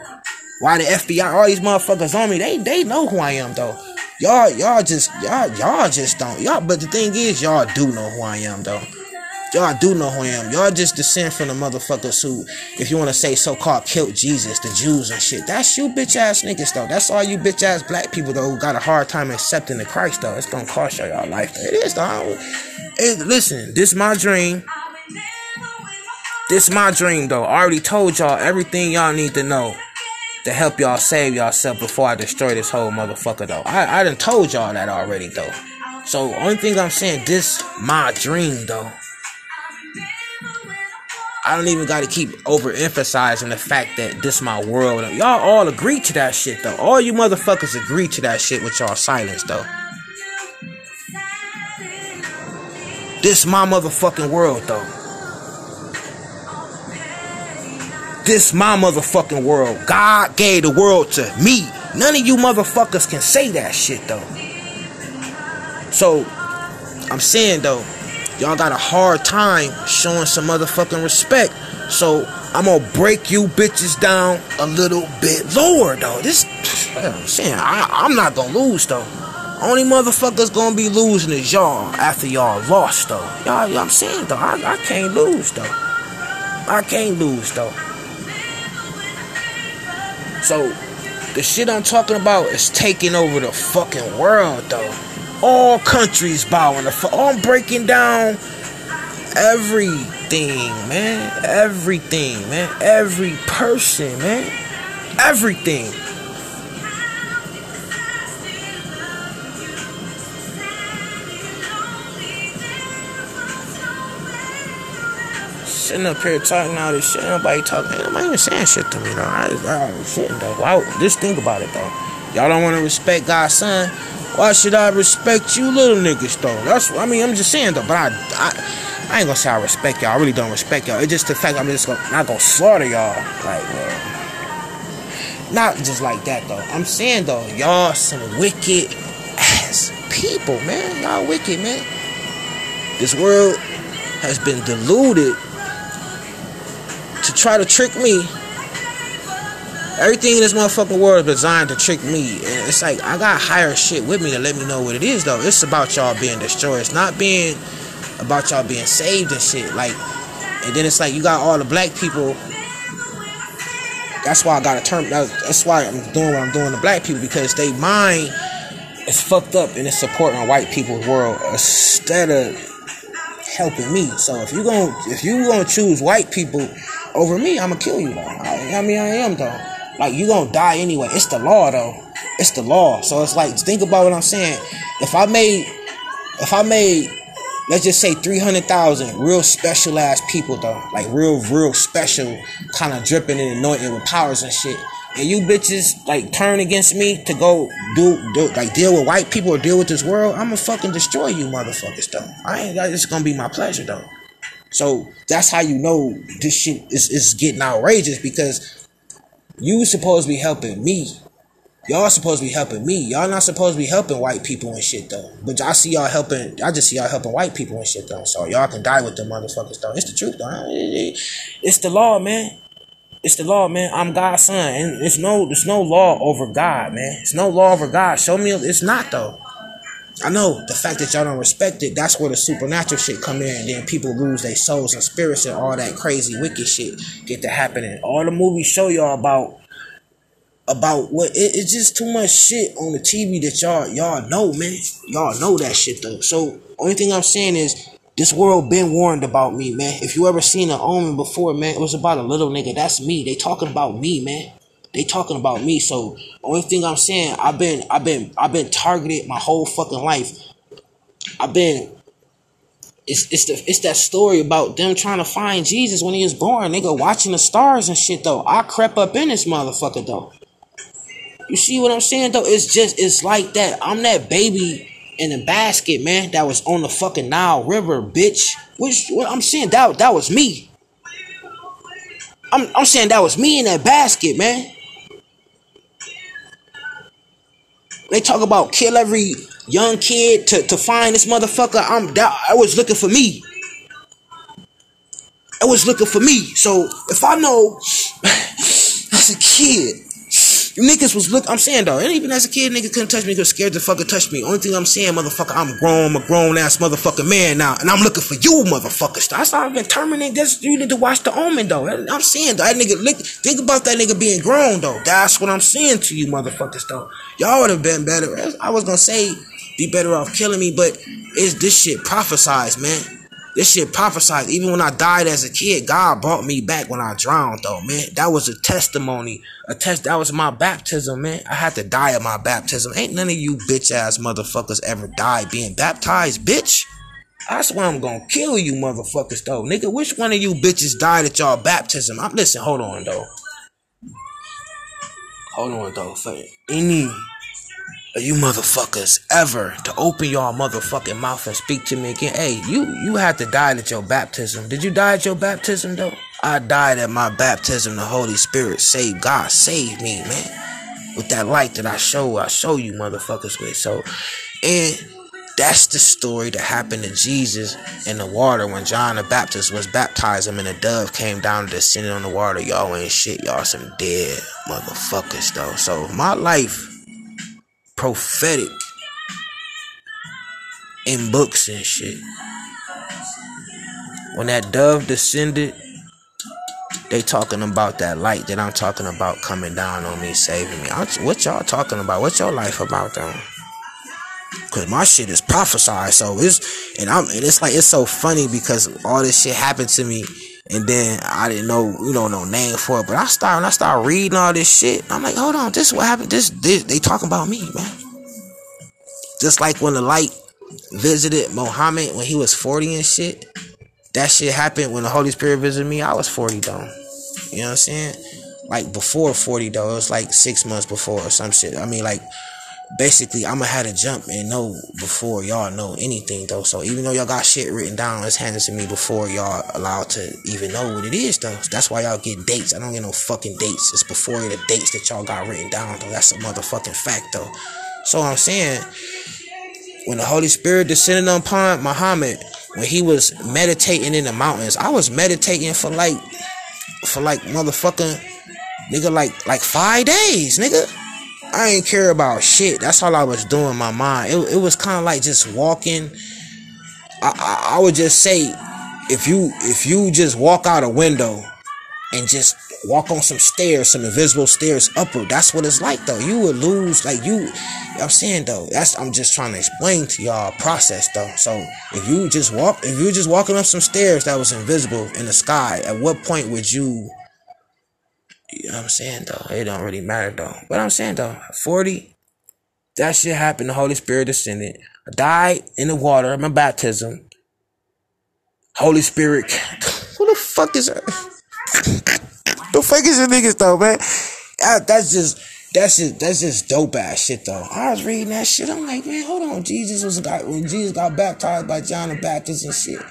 Why the FBI, all these motherfuckers on me, they they know who I am though. Y'all y'all just y'all y'all just don't y'all. But the thing is, y'all do know who I am though. Y'all do know who I am. Y'all just descend from the motherfuckers who, if you want to say so-called killed Jesus, the Jews and shit. That's you bitch ass niggas though. That's all you bitch ass black people though who got a hard time accepting the Christ though. It's gonna cost y'all y'all life. It is though. It, listen, this my dream. This my dream though. I already told y'all everything y'all need to know to help y'all save yourself before I destroy this whole motherfucker though. I, I done told y'all that already though. So only thing I'm saying, this my dream though. I don't even gotta keep overemphasizing the fact that this my world. Y'all all agree to that shit though. All you motherfuckers agree to that shit with y'all silence though. This my motherfucking world though. This my motherfucking world. God gave the world to me. None of you motherfuckers can say that shit though. So I'm saying though, y'all got a hard time showing some motherfucking respect. So I'm gonna break you bitches down a little bit lower though. This, I'm saying, I, I'm not gonna lose though. Only motherfuckers gonna be losing is y'all after y'all lost though. Y'all, I'm saying though, I, I can't lose though. I can't lose though. So, the shit I'm talking about is taking over the fucking world though. All countries bowing the fuck. Oh, I'm breaking down everything, man. Everything, man. Every person, man. Everything. Sitting up here talking all this shit, nobody talking. Nobody even saying shit to me though. I, I, I shitting though. Why, just think about it though. Y'all don't want to respect God's son. Why should I respect you little niggas though? That's I mean I'm just saying though, but I I, I ain't gonna say I respect y'all. I really don't respect y'all. It's just the fact I'm just gonna, not gonna slaughter y'all. Like not just like that though. I'm saying though, y'all some wicked ass people, man. Y'all wicked, man. This world has been deluded try to trick me Everything in this motherfucking world is designed to trick me. And it's like, I got higher shit with me to let me know what it is, though. It's about y'all being destroyed. It's not being about y'all being saved and shit. Like, and then it's like, you got all the black people. That's why I got a term. That's why I'm doing what I'm doing to black people because they mind is fucked up and it's supporting white people's world instead of helping me. So if you going if you gonna choose white people over me, I'ma kill you though. I, I mean I am though. Like you gonna die anyway. It's the law though. It's the law. So it's like think about what I'm saying. If I made if I made let's just say 300,000 real specialized people though. Like real real special kind of dripping and anointing with powers and shit. And you bitches like turn against me to go do, do like deal with white people or deal with this world, I'ma fucking destroy you motherfuckers though. I ain't it's gonna be my pleasure though. So that's how you know this shit is, is getting outrageous because you supposed to be helping me. Y'all supposed to be helping me. Y'all not supposed to be helping white people and shit though. But I see y'all helping. I just see y'all helping white people and shit though. So y'all can die with them motherfuckers though. It's the truth though. It's the law, man. It's the law, man. I'm God's son, and it's no, there's no law over God, man. It's no law over God. Show me, it's not though. I know the fact that y'all don't respect it, that's where the supernatural shit come in, and then people lose their souls and spirits and all that crazy wicked shit get to happening. All the movies show y'all about about what it, it's just too much shit on the TV that y'all y'all know, man. Y'all know that shit though. So only thing I'm saying is this world been warned about me, man. If you ever seen an omen before, man, it was about a little nigga. That's me. They talking about me, man. They talking about me. So only thing I'm saying, I've been I've been I've been targeted my whole fucking life. I've been it's it's the it's that story about them trying to find Jesus when he was born. They go watching the stars and shit though. I crept up in this motherfucker though. You see what I'm saying though? It's just it's like that. I'm that baby in the basket, man, that was on the fucking Nile River, bitch. Which what I'm saying that that was me. I'm I'm saying that was me in that basket, man. They talk about kill every young kid to, to find this motherfucker. I'm that I was looking for me. I was looking for me. So if I know as a kid you niggas was look. I'm saying though, and even as a kid, niggas couldn't touch me because scared to fucking touch me. Only thing I'm saying, motherfucker, I'm grown. I'm a grown ass motherfucking man now, and I'm looking for you, motherfuckers. That's why I've been terminating. This you need to watch the Omen though. I'm saying though, that nigga. Look, think about that nigga being grown though. That's what I'm saying to you, motherfuckers though. Y'all would have been better. I was gonna say be better off killing me, but is this shit prophesized, man? This shit prophesied. Even when I died as a kid, God brought me back when I drowned, though, man. That was a testimony. A test. That was my baptism, man. I had to die at my baptism. Ain't none of you bitch ass motherfuckers ever died being baptized, bitch. That's why I'm gonna kill you motherfuckers, though. Nigga, which one of you bitches died at y'all baptism? I'm listen, hold on, though. Hold on, though. For any you motherfuckers ever to open y'all motherfucking mouth and speak to me again. Hey, you you had to die at your baptism. Did you die at your baptism though? I died at my baptism. The Holy Spirit saved God saved me, man. With that light that I show, I show you motherfuckers with. So, and That's the story that happened to Jesus in the water when John the Baptist was baptizing him and a dove came down and descended on the water. Y'all ain't shit. Y'all some dead motherfuckers though. So my life prophetic in books and shit. When that dove descended, they talking about that light that I'm talking about coming down on me, saving me. What y'all talking about? What's your life about though? Cause my shit is prophesied, so it's and I'm and it's like it's so funny because all this shit happened to me, and then I didn't know you know no name for it. But I start when I start reading all this shit, I'm like, hold on, this is what happened. This, this they talking about me, man. Just like when the light visited Muhammad when he was 40 and shit. That shit happened when the Holy Spirit visited me. I was 40 though. You know what I'm saying? Like before 40 though. It was like six months before or some shit. I mean like basically I'ma have to jump and know before y'all know anything though. So even though y'all got shit written down, it's handed to me before y'all allowed to even know what it is though. That's why y'all get dates. I don't get no fucking dates. It's before the dates that y'all got written down though. That's a motherfucking fact though. So I'm saying when the Holy Spirit descended upon Muhammad, when he was meditating in the mountains, I was meditating for like for like motherfucking nigga like like five days, nigga. I ain't care about shit. That's all I was doing in my mind. It, it was kind of like just walking. I, I, I would just say, if you if you just walk out a window and just walk on some stairs, some invisible stairs upward. That's what it's like though. You would lose like you, I'm saying though, that's I'm just trying to explain to y'all process though. So if you just walk if you just walking up some stairs that was invisible in the sky, at what point would you you know what I'm saying though? It don't really matter though. But I'm saying though, 40, that shit happened, the Holy Spirit descended. I died in the water, my baptism. Holy Spirit. Who the fuck is that? The fuck is the niggas though, man? that's just that's just that's just dope ass shit though. I was reading that shit. I'm like, man, hold on. Jesus was got when Jesus got baptized by John the Baptist and shit.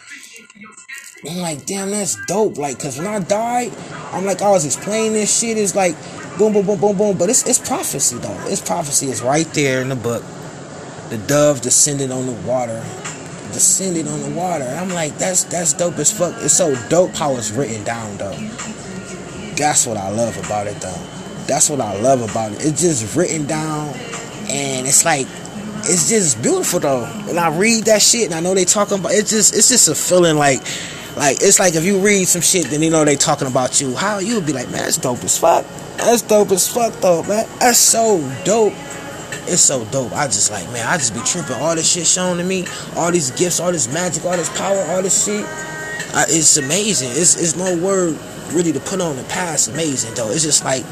I'm like, damn, that's dope. Like, cause when I died, I'm like, I was explaining this shit. It's like, boom, boom, boom, boom, boom. But it's it's prophecy though. It's prophecy. It's right there in the book. The dove descended on the water. Descended on the water. And I'm like, that's that's dope as fuck. It's so dope how it's written down though. That's what I love about it, though. That's what I love about it. It's just written down, and it's like it's just beautiful though. And I read that shit, and I know they talking about it's just it's just a feeling like like it's like if you read some shit, then you know they talking about you. How you would be like, man, that's dope as fuck. That's dope as fuck though, man. That's so dope. It's so dope. I just like, man, I just be tripping. All this shit shown to me, all these gifts, all this magic, all this power, all this shit. Uh, it's amazing. It's it's no word really to put on the past amazing though. It's just like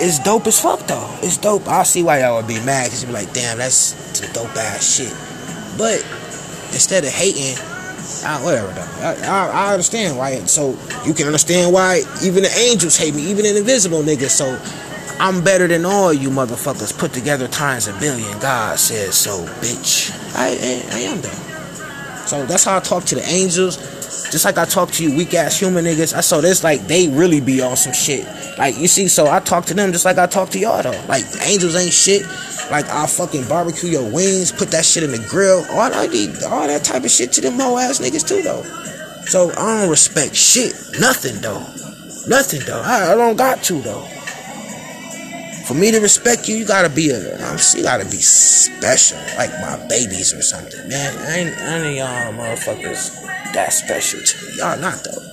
it's dope as fuck though. It's dope. I see why y'all would be mad because you be like, damn, that's some dope ass shit. But instead of hating, I, whatever though. I, I, I, understand why. So you can understand why even the angels hate me, even an invisible nigga. So I'm better than all you motherfuckers put together times a billion. God says so, bitch. I, I, I am though. So that's how I talk to the angels just like I talk to you weak ass human niggas, I saw this like they really be on some shit. Like you see, so I talk to them just like I talk to y'all though. Like angels ain't shit. Like I'll fucking barbecue your wings, put that shit in the grill, all I that all that type of shit to them whole ass niggas too though. So I don't respect shit. Nothing though. Nothing though. I, I don't got to though. For me to respect you, you gotta be a, you gotta be special, like my babies or something, man. I ain't, ain't y'all motherfuckers that special to me. Y'all not though.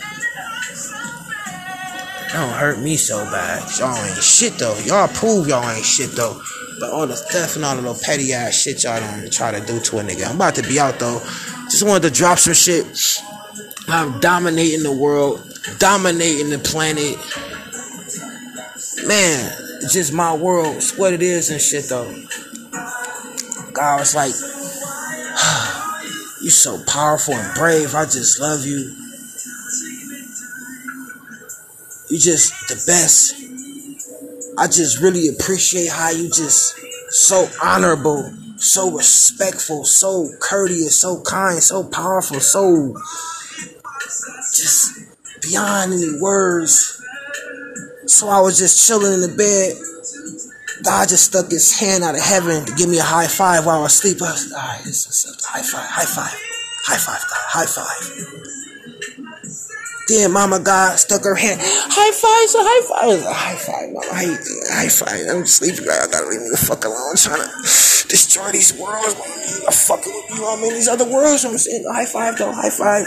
Don't hurt me so bad. Y'all ain't shit though. Y'all prove y'all ain't shit though. But all the theft and all the little petty ass shit y'all don't try to do to a nigga. I'm about to be out though. Just wanted to drop some shit. I'm dominating the world, dominating the planet. Man, it's just my world. It's what it is and shit though. God was like, You're so powerful and brave. I just love you. You just the best. I just really appreciate how you just so honorable, so respectful, so courteous, so kind, so powerful, so just beyond any words. So I was just chilling in the bed, God just stuck his hand out of heaven to give me a high five while I was asleep. I was, all right, high five, high five, high five, God, high five. Then Mama God stuck her hand. High five, so high five. High five, Mama. High, high five. I'm sleeping. I gotta leave me the fuck alone. I'm trying to destroy these worlds. I'm fucking with you. I'm in these other worlds. I'm saying high five, though. High five.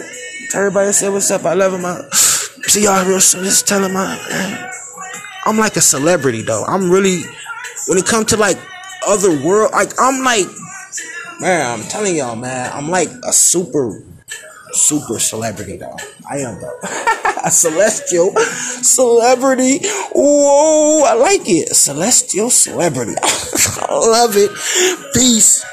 To everybody say what's up. I love him. I see y'all real soon. Just tell I, I'm like a celebrity, though. I'm really, when it comes to like other world, like I'm like, man, I'm telling y'all, man, I'm like a super super celebrity though. I am though. a celestial celebrity. Whoa, I like it. Celestial celebrity. I love it. Peace.